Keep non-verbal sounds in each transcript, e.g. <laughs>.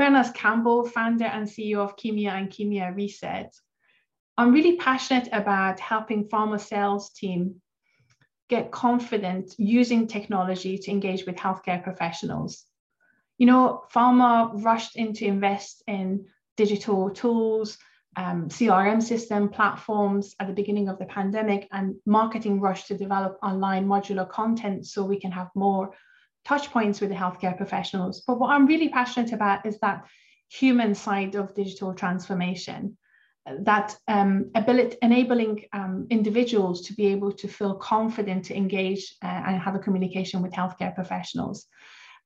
I'm Campbell, founder and CEO of Chemia and Chemia Reset. I'm really passionate about helping pharma sales team get confident using technology to engage with healthcare professionals. You know, pharma rushed in to invest in digital tools, um, CRM system platforms at the beginning of the pandemic, and marketing rushed to develop online modular content so we can have more touch points with the healthcare professionals. But what I'm really passionate about is that human side of digital transformation, that um, ability, enabling um, individuals to be able to feel confident to engage uh, and have a communication with healthcare professionals.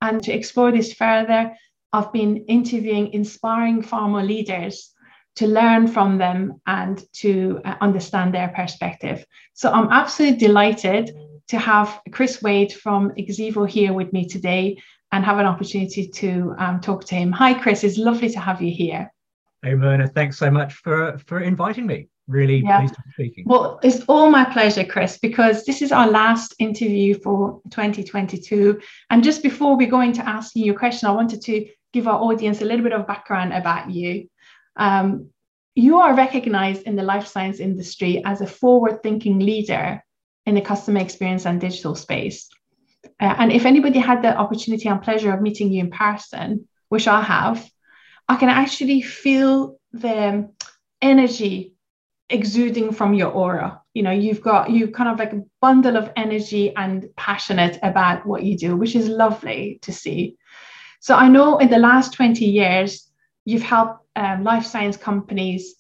And to explore this further, I've been interviewing inspiring pharma leaders to learn from them and to uh, understand their perspective. So I'm absolutely delighted to have Chris Wade from Exeevo here with me today and have an opportunity to um, talk to him. Hi, Chris. It's lovely to have you here. Hey, Mehrnaz. Thanks so much for for inviting me. Really yeah. pleased to be speaking. Well, it's all my pleasure, Chris, because this is our last interview for 2022. And just before we go into asking you a question, I wanted to give our audience a little bit of background about you. Um, you are recognized in the life science industry as a forward thinking leader in the customer experience and digital space. Uh, and if anybody had the opportunity and pleasure of meeting you in person, which I have, I can actually feel the energy exuding from your aura. You know, you've got you kind of like a bundle of energy and passionate about what you do, which is lovely to see. So I know in the last 20 years, you've helped um, life science companies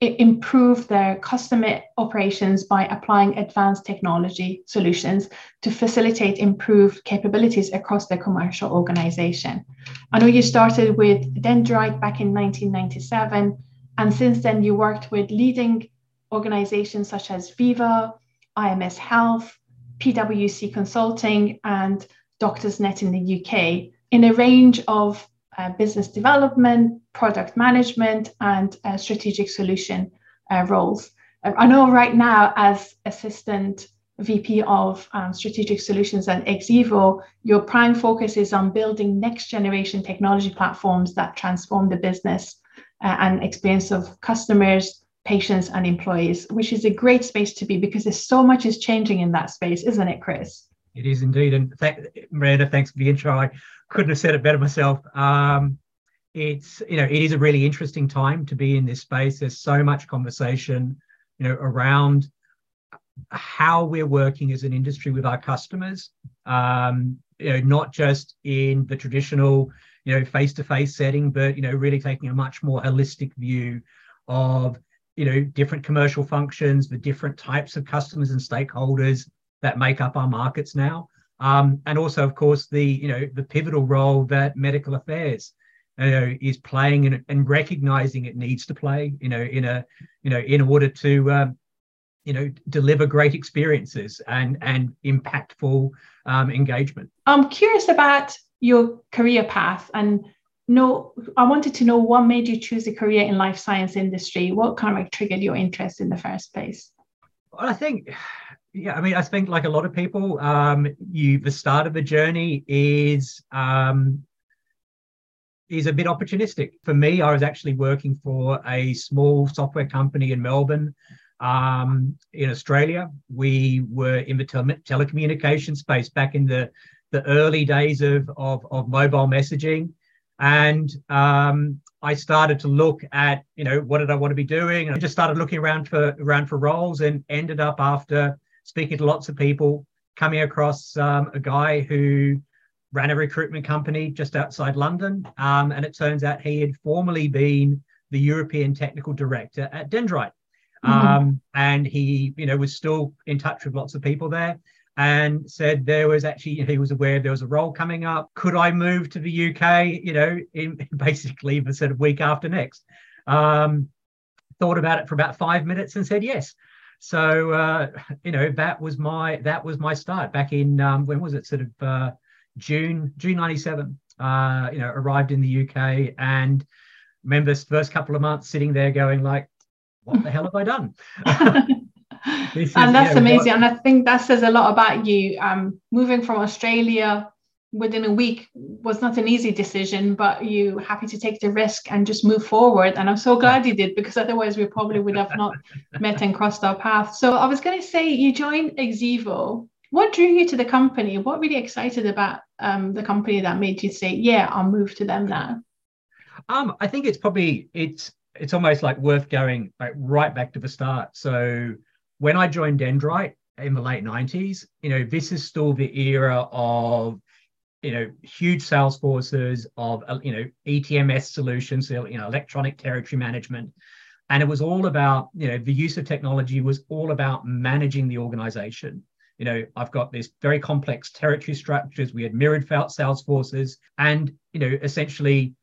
improve their customer operations by applying advanced technology solutions to facilitate improved capabilities across their commercial organization. I know you started with Dendrite back in 1997, and since then you worked with leading organizations such as Veeva, IMS Health, PwC Consulting, and DoctorsNet in the UK in a range of uh, business development, product management, and uh, strategic solution uh, roles. I know right now, as assistant VP of um, Strategic Solutions at Exeevo, your prime focus is on building next generation technology platforms that transform the business uh, and experience of customers, patients, and employees, which is a great space to be because there's so much is changing in that space, isn't it, Chris? It is indeed. And th- Miranda, thanks for the intro. I couldn't have said it better myself. Um, it's you know it is a really interesting time to be in this space. There's so much conversation, you know, around how we're working as an industry with our customers. Um, you know, not just in the traditional, you know, face-to-face setting, but you know, really taking a much more holistic view of you know different commercial functions, the different types of customers and stakeholders that make up our markets now. Um, and also, of course, the you know the pivotal role that medical affairs you know, is playing and, and recognizing it needs to play. You know, in a you know in order to um, you know deliver great experiences and and impactful um, engagement. I'm curious about your career path and know I wanted to know what made you choose a career in life science industry. What kind of triggered your interest in the first place? Well, I think yeah, I mean, I think like a lot of people, um, you the start of the journey is um, is a bit opportunistic. For me, I was actually working for a small software company in Melbourne, um, in Australia. We were in the tele- telecommunication space back in the the early days of of, of mobile messaging, and um, I started to look at you know what did I want to be doing. And I just started looking around for around for roles, and ended up after speaking to lots of people, coming across um, a guy who ran a recruitment company just outside London. Um, and it turns out he had formerly been the European technical director at Dendrite. Mm-hmm. Um, and he, you know, was still in touch with lots of people there and said there was actually he was aware there was a role coming up. Could I move to the UK? You know, in <laughs> basically the sort of week after next. Um, thought about it for about five minutes and said yes. So uh, you know that was my that was my start back in um, when was it sort of uh, June June '97. Uh, you know, arrived in the UK and remember the first couple of months sitting there going like, what the hell have I done? <laughs> <laughs> is, and that's know, amazing. What... and I think that says a lot about you. Um, moving from Australia within a week was not an easy decision, but you happy to take the risk and just move forward. And I'm so glad you did because otherwise we probably would have not <laughs> met and crossed our paths. So I was going to say you joined Exeevo. What drew you to the company? What really excited about um, the company that made you say, "Yeah, I'll move to them now"? Um, I think it's probably it's it's almost like worth going like right back to the start. So when I joined Dendrite in the late 90s, you know, this is still the era of you know huge sales forces of uh, you know ETMS solutions, you know, electronic territory management. And it was all about, you know, the use of technology was all about managing the organization. You know, I've got this very complex territory structures. We had mirrored sales forces, and you know, essentially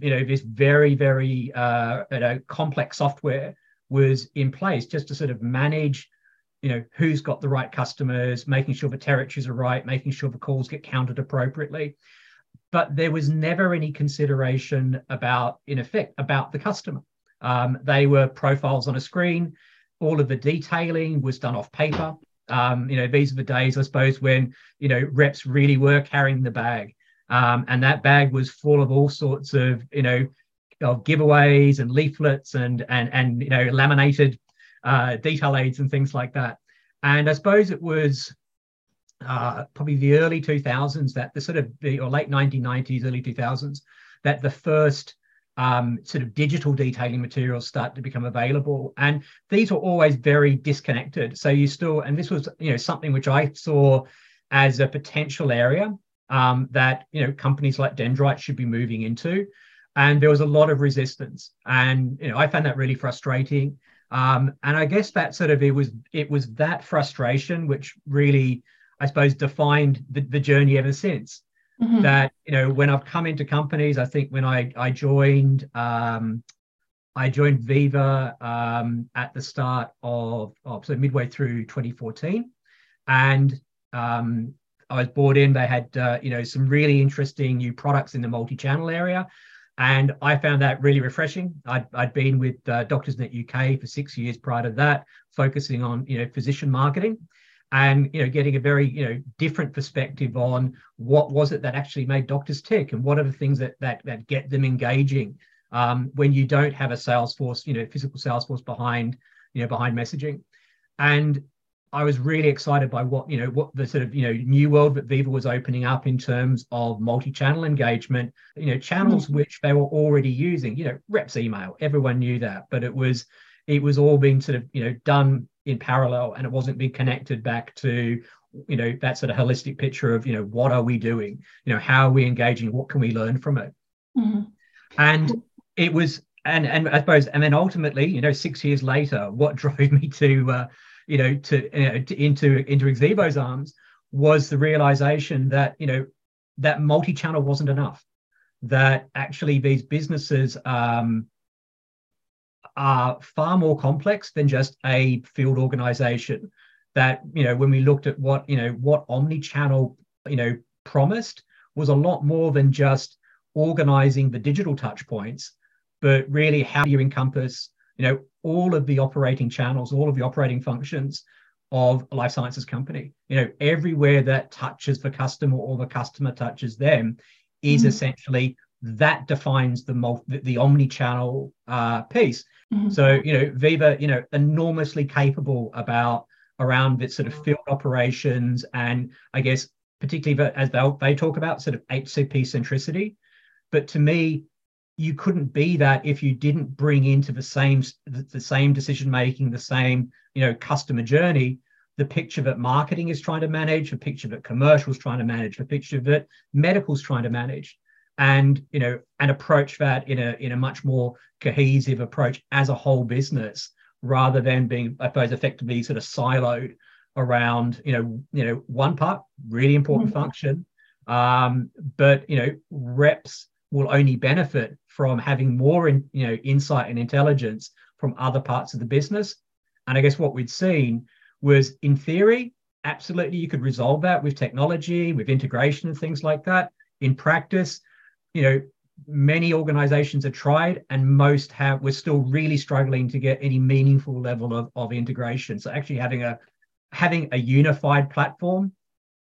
you know this very very uh, you know, complex software was in place just to sort of manage you know who's got the right customers making sure the territories are right making sure the calls get counted appropriately. But there was never any consideration about in effect about the customer. Um, they were profiles on a screen. All of the detailing was done off paper. Um, you know these are the days i suppose when you know reps really were carrying the bag. Um, and that bag was full of all sorts of, you know, of giveaways and leaflets and and and you know laminated uh, detail aids and things like that. And I suppose it was uh, probably the early 2000s that the sort of the or late 1990s, early 2000s that the first um, sort of digital detailing materials start to become available. And these were always very disconnected. So you still, and this was you know something which I saw as a potential area um, that you know companies like Dendrite should be moving into, and there was a lot of resistance, and you know I found that really frustrating. Um, and I guess that sort of it was it was that frustration which really I suppose defined the, the journey ever since. Mm-hmm. That you know when I've come into companies, I think when I I joined um, I joined Veeva um, at the start of, of so midway through 2014, and um, I was brought in. They had uh, you know some really interesting new products in the multi-channel area, and I found that really refreshing. I'd, I'd been with uh, Doctors Net UK for six years prior to that, focusing on you know physician marketing, and you know getting a very you know different perspective on what was it that actually made doctors tick, and what are the things that that that get them engaging um, when you don't have a sales force, you know, physical sales force behind you know behind messaging, and I was really excited by what you know what the sort of you know new world that Veeva was opening up in terms of multi-channel engagement. You know, channels mm-hmm. which they were already using. You know, reps email, everyone knew that, but it was it was all being sort of you know done in parallel, and it wasn't being connected back to you know that sort of holistic picture of you know what are we doing? You know, how are we engaging? What can we learn from it? Mm-hmm. And it was and and I suppose and then ultimately, you know, six years later, what <laughs> drove me to uh, you know, to, to into into Exeevo's arms was the realization that you know that multi-channel wasn't enough. That actually these businesses um, are far more complex than just a field organization. That you know when we looked at what you know what omni-channel you know promised was a lot more than just organizing the digital touch points, but really how you encompass you know all of the operating channels, all of the operating functions of a life sciences company. You know, everywhere that touches the customer or the customer touches them is mm-hmm. essentially that defines the multi, the omni-channel uh, piece. Mm-hmm. So, you know, Veeva, you know, enormously capable about around its sort of field operations and I guess particularly as they they talk about sort of HCP centricity. But to me, you couldn't be that if you didn't bring into the same the same decision making the same you know customer journey the picture that marketing is trying to manage the picture that commercial is trying to manage the picture that medical is trying to manage and you know and approach that in a in a much more cohesive approach as a whole business rather than being i suppose effectively sort of siloed around you know you know one part really important mm-hmm. function um but you know reps will only benefit from having more in, you know insight and intelligence from other parts of the business. And i guess what we'd seen was in theory absolutely you could resolve that with technology with integration and things like that. In practice you know many organizations have tried and most have we're still really struggling to get any meaningful level of, of integration. So actually having a having a unified platform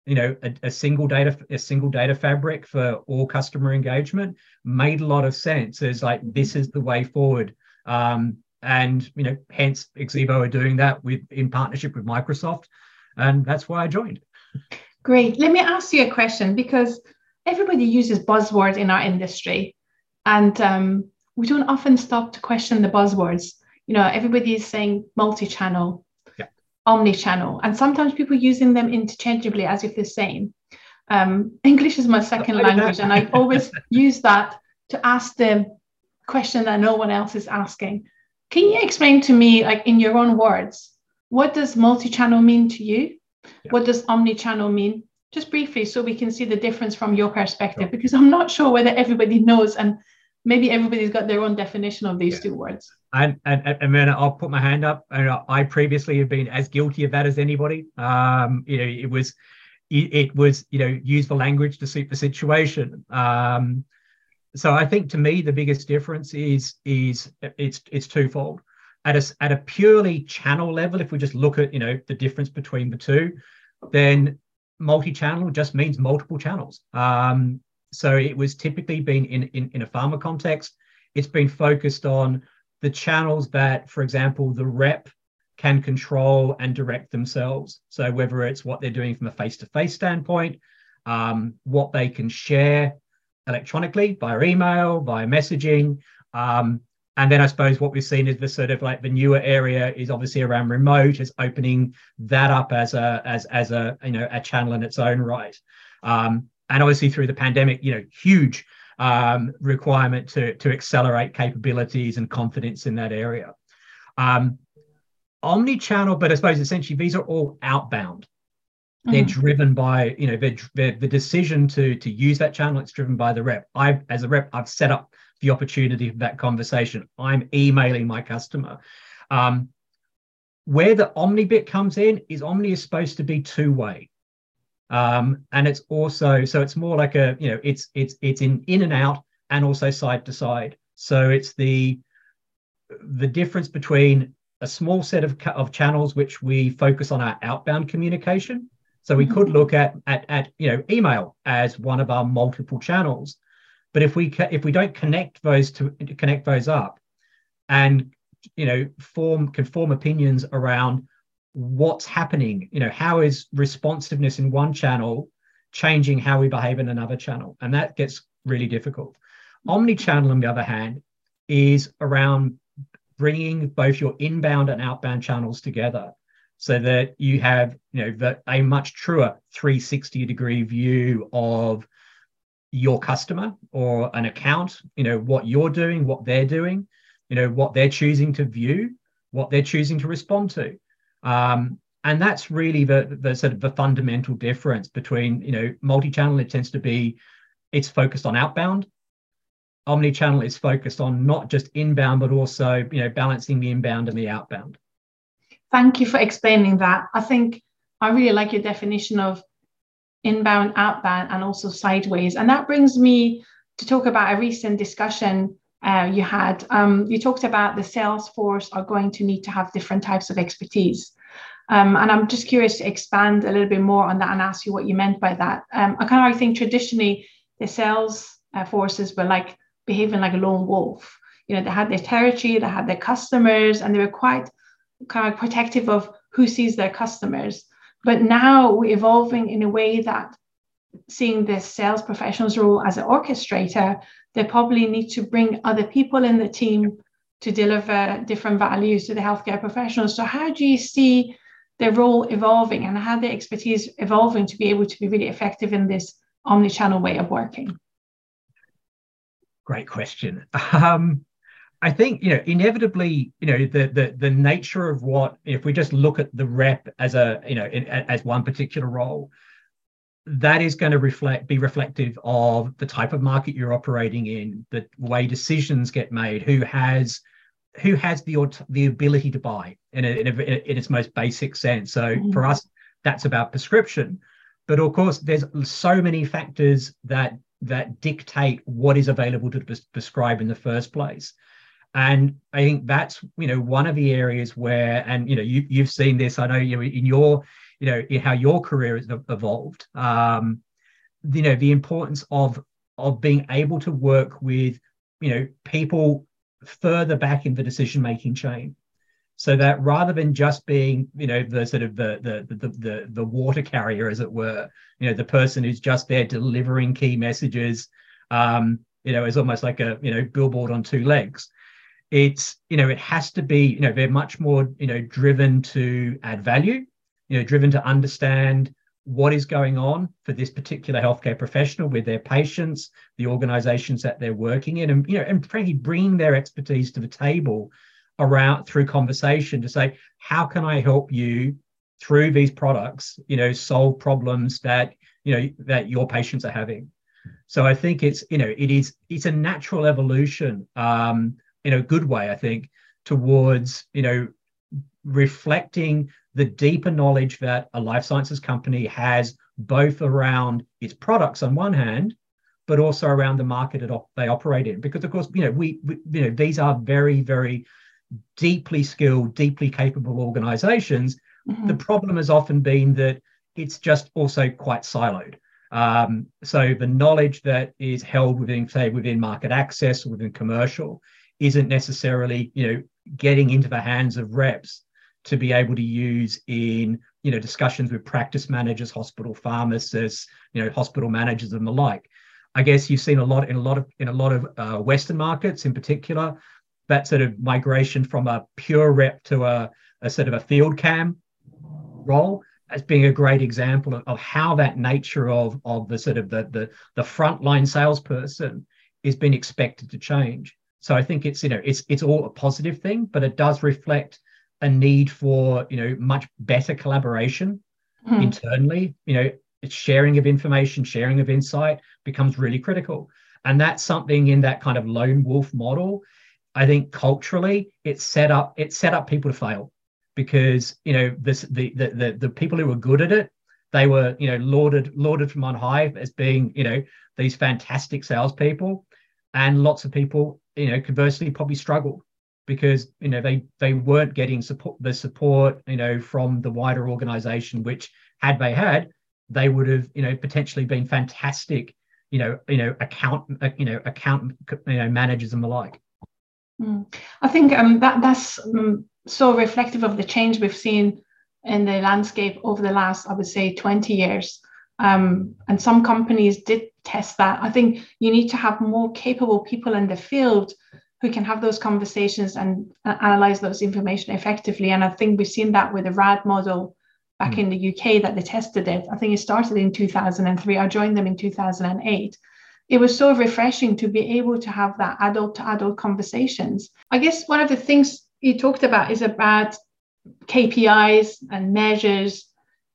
you know a, a, single data a single data fabric for all customer engagement made a lot of sense. As like this is the way forward. Um, and you know hence Exeevo are doing that with in partnership with microsoft and that's why i joined. Great. Let me ask you a question because everybody uses buzzwords in our industry and um, we don't often stop to question the buzzwords. You know everybody is saying multi-channel omni-channel and sometimes people using them interchangeably as if they're same um, <laughs> english is my second language and i <laughs> always use that to ask the question that no one else is asking. Can you explain to me like in your own words what does multi-channel mean to you? Yeah. what does omni-channel mean? Just briefly so we can see the difference from your perspective sure. because i'm not sure whether everybody knows and maybe everybody's got their own definition of these yeah. two words and, and and then I'll put my hand up. And I previously have been as guilty of that as anybody. Um, you know, it was it, it was you know use the language to suit the situation. Um, so I think to me the biggest difference is is it's it's twofold. At a at a purely channel level, if we just look at you know the difference between the two, then multi-channel just means multiple channels. Um, so it was typically been in, in in a pharma context. It's been focused on the channels that, for example, the rep can control and direct themselves. So whether it's what they're doing from a face-to-face standpoint, um, what they can share electronically via email, via messaging. Um, and then I suppose what we've seen is the sort of like the newer area is obviously around remote, is opening that up as a as as a you know a channel in its own right. Um, and obviously through the pandemic, you know, huge um, requirement to, to accelerate capabilities and confidence in that area. Um, omni-channel, but I suppose essentially these are all outbound. They're mm-hmm. driven by, you know, they're, they're, the decision to to use that channel. It's driven by the rep. I, as a rep, I've set up the opportunity for that conversation. I'm emailing my customer. Um, where the Omni bit comes in is Omni is supposed to be two way um, and it's also so it's more like a you know it's it's it's in in and out and also side to side. So it's the the difference between a small set of, of channels which we focus on our outbound communication. So we mm-hmm. could look at, at at you know email as one of our multiple channels. But if we ca- if we don't connect those to connect those up and you know form can form opinions around what's happening? You know how is responsiveness in one channel changing how we behave in another channel? And that gets really difficult. Omni-channel on the other hand is around bringing both your inbound and outbound channels together so that you have you know the, a much truer 360 degree view of your customer or an account you know what you're doing what they're doing you know what they're choosing to view what they're choosing to respond to um, and that's really the, the sort of the fundamental difference between, you know, multi-channel, it tends to be, it's focused on outbound. Omni-channel is focused on not just inbound, but also, you know, balancing the inbound and the outbound. Thank you for explaining that. I think I really like your definition of inbound, outbound, and also sideways. And that brings me to talk about a recent discussion uh, you had. Um, you talked about the sales force are going to need to have different types of expertise. Um, and I'm just curious to expand a little bit more on that and ask you what you meant by that. Um, I kind of think traditionally the sales uh, forces were like behaving like a lone wolf. You know, they had their territory, they had their customers, and they were quite kind of protective of who sees their customers. But now we're evolving in a way that seeing this sales professionals role as an orchestrator, they probably need to bring other people in the team to deliver different values to the healthcare professionals. So, how do you see their role evolving and how their expertise evolving to be able to be really effective in this omni-channel way of working? Great question. Um, I think you know inevitably you know the the the nature of what if we just look at the rep as a you know in, as one particular role, that is going to reflect be reflective of the type of market you're operating in, the way decisions get made, who has who has the the ability to buy in, a, in, a, in its most basic sense. So mm-hmm. for us, that's about prescription, but of course, there's so many factors that that dictate what is available to prescribe in the first place. And I think that's you know one of the areas where, and you know you you've seen this. I know you in your you know how your career has evolved um, you know the importance of of being able to work with you know people further back in the decision making chain so that rather than just being you know the sort of the, the the the the water carrier as it were you know the person who's just there delivering key messages um you know is almost like a you know billboard on two legs it's you know it has to be you know they're much more you know driven to add value you know driven to understand what is going on for this particular healthcare professional with their patients the organizations that they're working in and you know and frankly bringing their expertise to the table around through conversation to say how can i help you through these products you know solve problems that you know that your patients are having? So i think it's you know it is it's a natural evolution um in a good way i think towards you know reflecting the deeper knowledge that a life sciences company has both around its products on one hand but also around the market that they operate in because of course you know we, we you know these are very very deeply skilled, deeply capable organizations. Mm-hmm. The problem has often been that it's just also quite siloed. Um, so the knowledge that is held within, say, within market access, or within commercial, isn't necessarily, you know, getting into the hands of reps to be able to use in, you know, discussions with practice managers, hospital pharmacists, you know, hospital managers and the like. I guess you've seen a lot in a lot of in a lot of uh, Western markets, in particular, that sort of migration from a pure rep to a, a sort of a field KAM role as being a great example of, of how that nature of, of the sort of the, the, the frontline salesperson is being expected to change. So I think it's, you know, it's, it's all a positive thing, but it does reflect a need for, you know, much better collaboration mm. internally, you know, sharing of information, sharing of insight becomes really critical. And that's something in that kind of lone wolf model I think culturally it's set up it set up people to fail because you know this the the the, the people who were good at it they were you know lauded lauded from on high as being you know these fantastic salespeople and lots of people you know conversely probably struggled because you know they they weren't getting support the support you know from the wider organization which had they had they would have you know potentially been fantastic you know you know account you know account you know managers and the like Mm. I think um, that that's um, so reflective of the change we've seen in the landscape over the last, I would say, 20 years. Um, and some companies did test that. I think you need to have more capable people in the field who can have those conversations and uh, analyze those information effectively. And I think we've seen that with the RAD model back mm. in the UK that they tested it. I think it started in 2003. I joined them in 2008 it was so refreshing to be able to have that adult to adult conversations. I guess one of the things you talked about is about KPIs and measures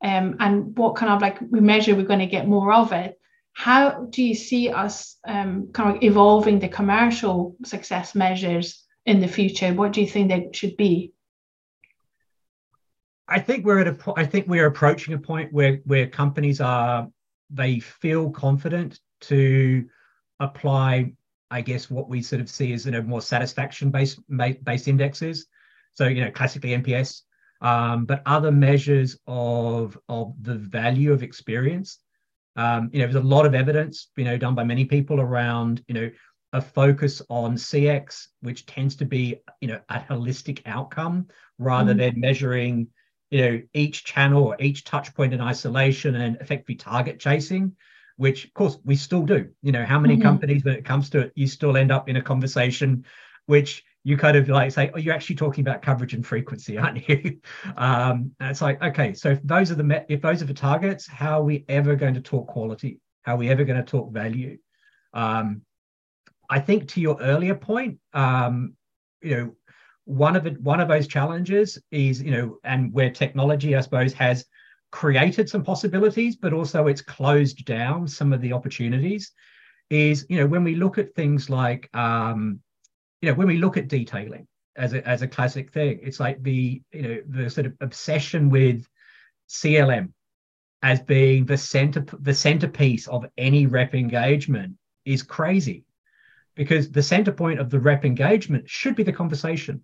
um, and what kind of like we measure we're going to get more of it. How do you see us um, kind of evolving the commercial success measures in the future? What do you think they should be? I think we're at a I think we're approaching a point where where companies are they feel confident to apply, I guess, what we sort of see as you know more satisfaction based based indexes. So you know, classically NPS, um, but other measures of of the value of experience. Um, you know, there's a lot of evidence, you know, done by many people around, you know, a focus on CX, which tends to be, you know, a holistic outcome rather mm. than measuring, you know, each channel or each touch point in isolation and effectively target chasing which of course we still do. You know, how many mm-hmm. companies when it comes to it, you still end up in a conversation which you kind of like say, oh, you're actually talking about coverage and frequency, aren't you? <laughs> Um, and it's like, okay, so if those are the met, if those are the targets, how are we ever going to talk quality? How are we ever going to talk value? Um, I think to your earlier point, um, you know, one of the one of those challenges is, you know, and where technology, I suppose, has created some possibilities, but also it's closed down some of the opportunities. Is you know when we look at things like um, you know when we look at detailing as a as a classic thing, it's like the you know the sort of obsession with CLM as being the center the centerpiece of any rep engagement is crazy because the center point of the rep engagement should be the conversation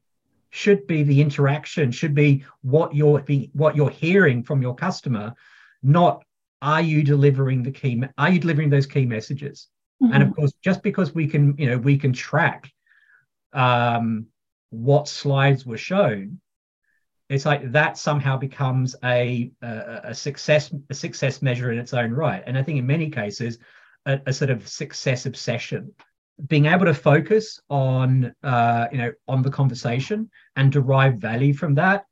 should be the interaction, should be what you're what you're hearing from your customer, not are you delivering the key are you delivering those key messages? Mm-hmm. And of course, just because we can, you know, we can track um, what slides were shown, it's like that somehow becomes a, a, a success a success measure in its own right. And I think in many cases, a, a sort of success obsession being able to focus on uh, you know on the conversation and derive value from that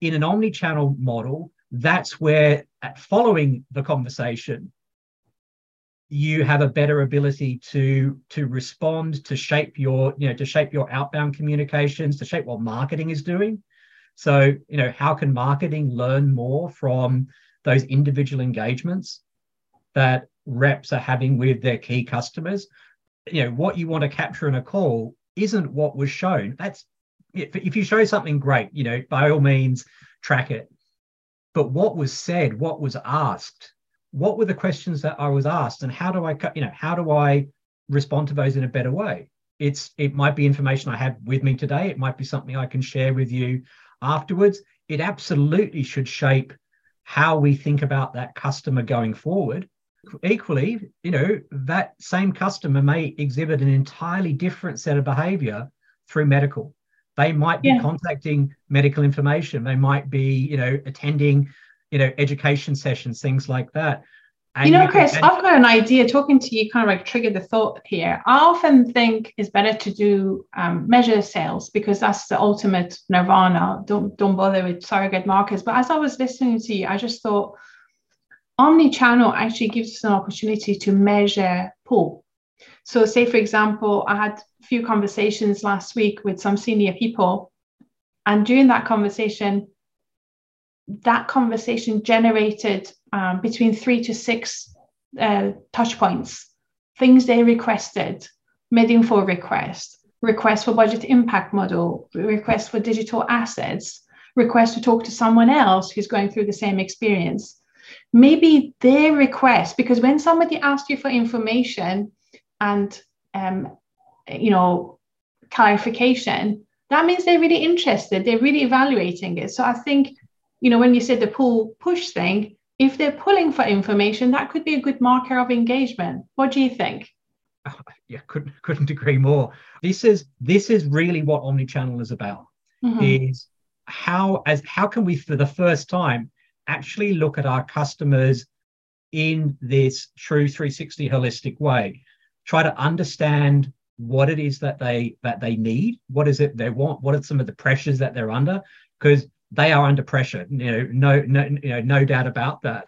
in an omni-channel model that's where at following the conversation you have a better ability to to respond to shape your you know to shape your outbound communications to shape what marketing is doing. So you know how can marketing learn more from those individual engagements that reps are having with their key customers? You know what you want to capture in a call isn't what was shown. That's if you show something great you know by all means track it. But what was said what was asked what were the questions that i was asked and how do i you know how do i respond to those in a better way it's it might be information i have with me today it might be something i can share with you afterwards it absolutely should shape how we think about that customer going forward equally, you know, that same customer may exhibit an entirely different set of behavior through medical. They might be yeah. contacting medical information. They might be, you know, attending, you know, education sessions, things like that. And you know, you Chris, can... I've got an idea. Talking to you kind of like triggered the thought here. I often think it's better to do um, measure sales because that's the ultimate nirvana. Don't don't bother with surrogate markers. But as I was listening to you, I just thought omni-channel actually gives us an opportunity to measure pull. So, say for example, I had a few conversations last week with some senior people, and during that conversation, that conversation generated um, between three to six uh, touch points, things they requested, made for request, request for budget impact model, request for digital assets, request to talk to someone else who's going through the same experience maybe their request, because when somebody asks you for information and, um, you know, clarification, that means they're really interested. They're really evaluating it. So I think, you know, when you said the pull push thing, if they're pulling for information, that could be a good marker of engagement. What do you think? <laughs> yeah, couldn't couldn't agree more. This is this is really what omnichannel is about. Mm-hmm. Is how as how can we for the first time actually look at our customers in this true 360 holistic way try to understand what it is that they that they need what is it they want what are some of the pressures that they're under because they are under pressure you know no no you know no doubt about that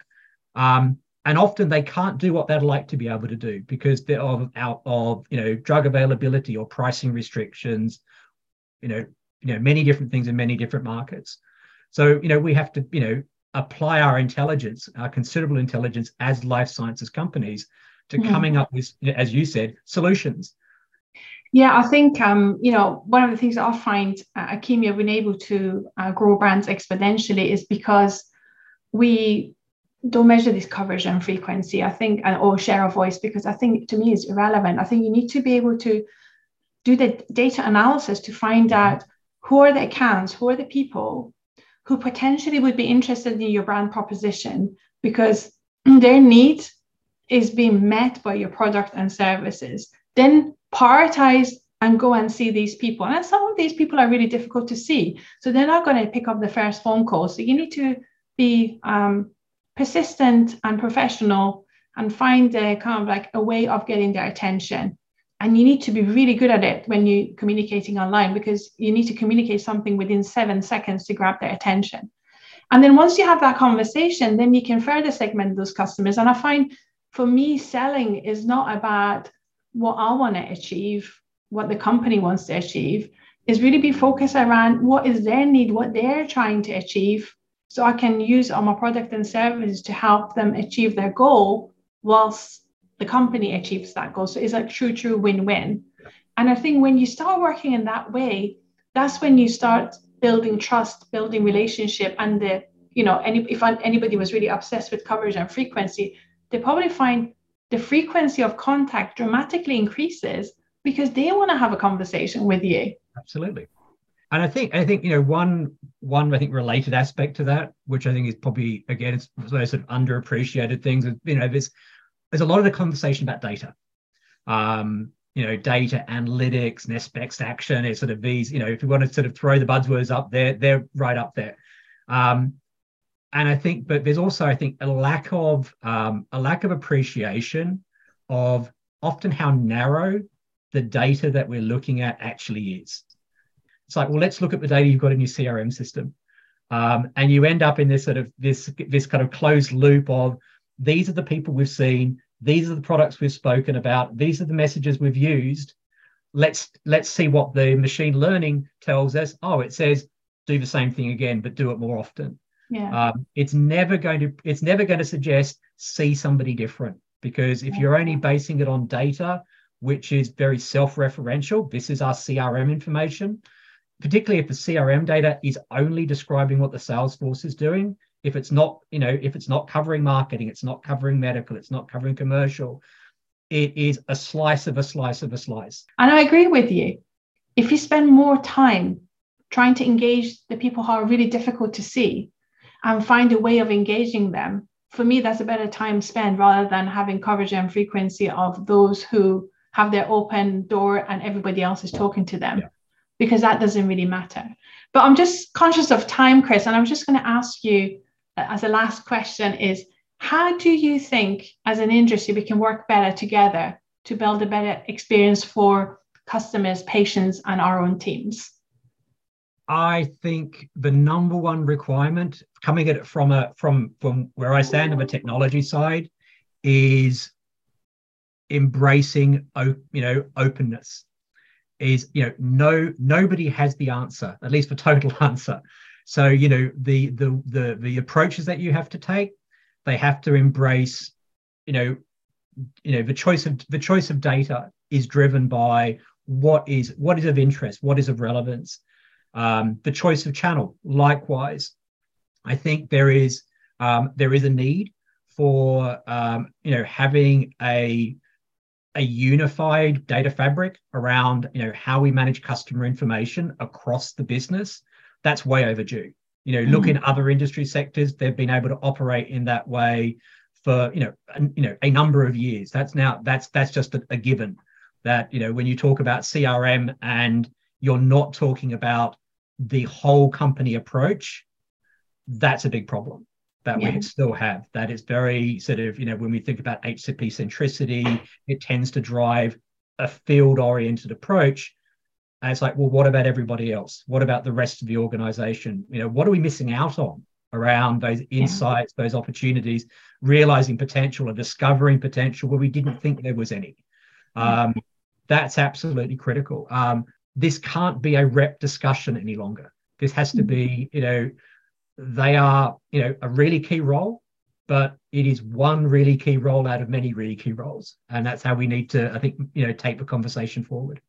um, and often they can't do what they'd like to be able to do because they're of out of you know drug availability or pricing restrictions you know you know many different things in many different markets so you know we have to you know apply our intelligence, our considerable intelligence as life sciences companies to mm-hmm. coming up with, as you said, solutions. Yeah, I think um, you know one of the things that I find uh, Akimi have been able to uh, grow brands exponentially is because we don't measure this coverage and frequency. I think or share a voice because I think to me is irrelevant. I think you need to be able to do the data analysis to find mm-hmm. out who are the accounts, who are the people who potentially would be interested in your brand proposition because <clears throat> their need is being met by your product and services. Then prioritize and go and see these people. And some of these people are really difficult to see. So they're not going to pick up the first phone call. So you need to be um, persistent and professional and find a kind of like a way of getting their attention and you need to be really good at it when you're communicating online because you need to communicate something within seven seconds to grab their attention and then once you have that conversation then you can further segment those customers and i find for me selling is not about what i want to achieve what the company wants to achieve is really be focused around what is their need what they're trying to achieve so i can use all my product and services to help them achieve their goal whilst the company achieves that goal. So it's a true, true win win. And I think when you start working in that way, that's when you start building trust, building relationship, and the you know, any if anybody was really obsessed with coverage and frequency, they probably find the frequency of contact dramatically increases because they want to have a conversation with you. Absolutely. and I think I think you know one one I think related aspect to that, which I think is probably again it's those sort of underappreciated things. You know, there's there's a lot of the conversation about data. Um, you know, data analytics, best action is sort of these. You know, if you want to sort of throw the buzzwords up there, they're right up there. Um, and I think, but there's also I think a lack of um, a lack of appreciation of often how narrow the data that we're looking at actually is. It's like, well, let's look at the data you've got in your CRM system. Um, and you end up in this sort of this this kind of closed loop of these are the people we've seen, these are the products we've spoken about, these are the messages we've used. Let's let's see what the machine learning tells us. Oh, it says do the same thing again, but do it more often. Yeah. Um, it's never going to it's never going to suggest see somebody different because if you're only basing it on data which is very self-referential. This is our CRM information. Particularly if the CRM data is only describing what the sales force is doing, if it's not, you know, if it's not covering marketing, it's not covering medical, it's not covering commercial, it is a slice of a slice of a slice. And I agree with you. If you spend more time trying to engage the people who are really difficult to see and find a way of engaging them, for me, that's a better time spent rather than having coverage and frequency of those who have their open door and everybody else is talking to them yeah. because that doesn't really matter. But I'm just conscious of time, Chris, and I'm just going to ask you uh, as a last question is how do you think as an industry we can work better together to build a better experience for customers, patients, and our own teams? I think the number one requirement coming at it from a from from where I stand on the technology side is embracing you know openness is you know no nobody has the answer at least the total <laughs> answer. So you know the the the the approaches that you have to take they have to embrace you know you know the choice of the choice of data is driven by what is what is of interest what is of relevance um, the choice of channel. Likewise i think there is um, there is a need for um, you know having a a unified data fabric around you know how we manage customer information across the business. That's way overdue. You know mm. look in other industry sectors they've been able to operate in that way for you know a, you know a number of years. That's now that's that's just a, a given that you know when you talk about crm and you're not talking about the whole company approach that's a big problem that yeah. we still have. That is very sort of, you know, when we think about HCP centricity, it tends to drive a field oriented approach. And it's like, well, what about everybody else? What about the rest of the organization? You know, what are we missing out on around those insights, yeah. those opportunities, realizing potential or discovering potential where we didn't think there was any? Um, that's absolutely critical. Um, this can't be a rep discussion any longer. This has to mm-hmm. be, you know, they are, you know, a really key role, but it is one really key role out of many really key roles. And that's how we need to, I think, you know, take the conversation forward.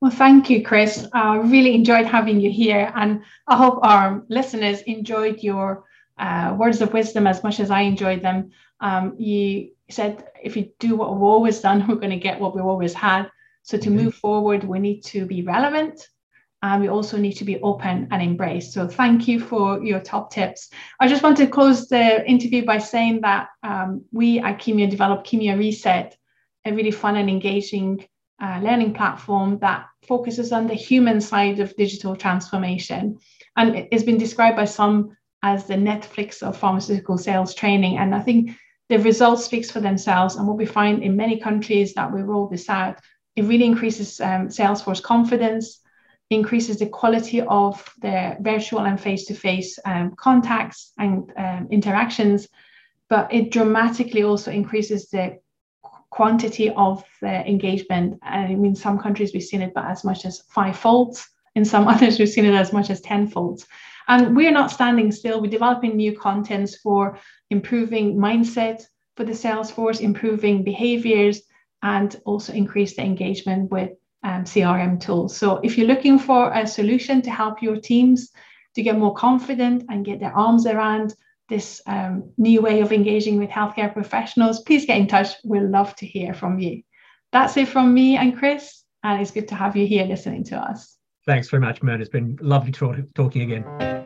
Well, thank you, Chris. I uh, really enjoyed having you here. And I hope our listeners enjoyed your uh, words of wisdom as much as I enjoyed them. Um, you said if you do what we've always done, <laughs> we're going to get what we've always had. So to mm-hmm. move forward, we need to be relevant and we also need to be open and embrace. So thank you for your top tips. I just want to close the interview by saying that um, we at Chemio developed Chemio Reset, a really fun and engaging uh, learning platform that focuses on the human side of digital transformation. And it's been described by some as the Netflix of pharmaceutical sales training. And I think the results speaks for themselves. And what we find in many countries that we roll this out, it really increases um, Salesforce confidence, increases the quality of the virtual and face-to-face um, contacts and um, interactions, but it dramatically also increases the quantity of the engagement. I mean, some countries we've seen it by as much as five folds. In some <laughs> others, we've seen it as much as 10 folds. And we're not standing still. We're developing new contents for improving mindset for the sales force, improving behaviors, and also increase the engagement with um, CRM tools. So if you're looking for a solution to help your teams to get more confident and get their arms around this um, new way of engaging with healthcare professionals, please get in touch. We'd love to hear from you. That's it from me and Chris, and it's good to have you here listening to us. Thanks very much, Mehrnaz. It's been lovely talking again.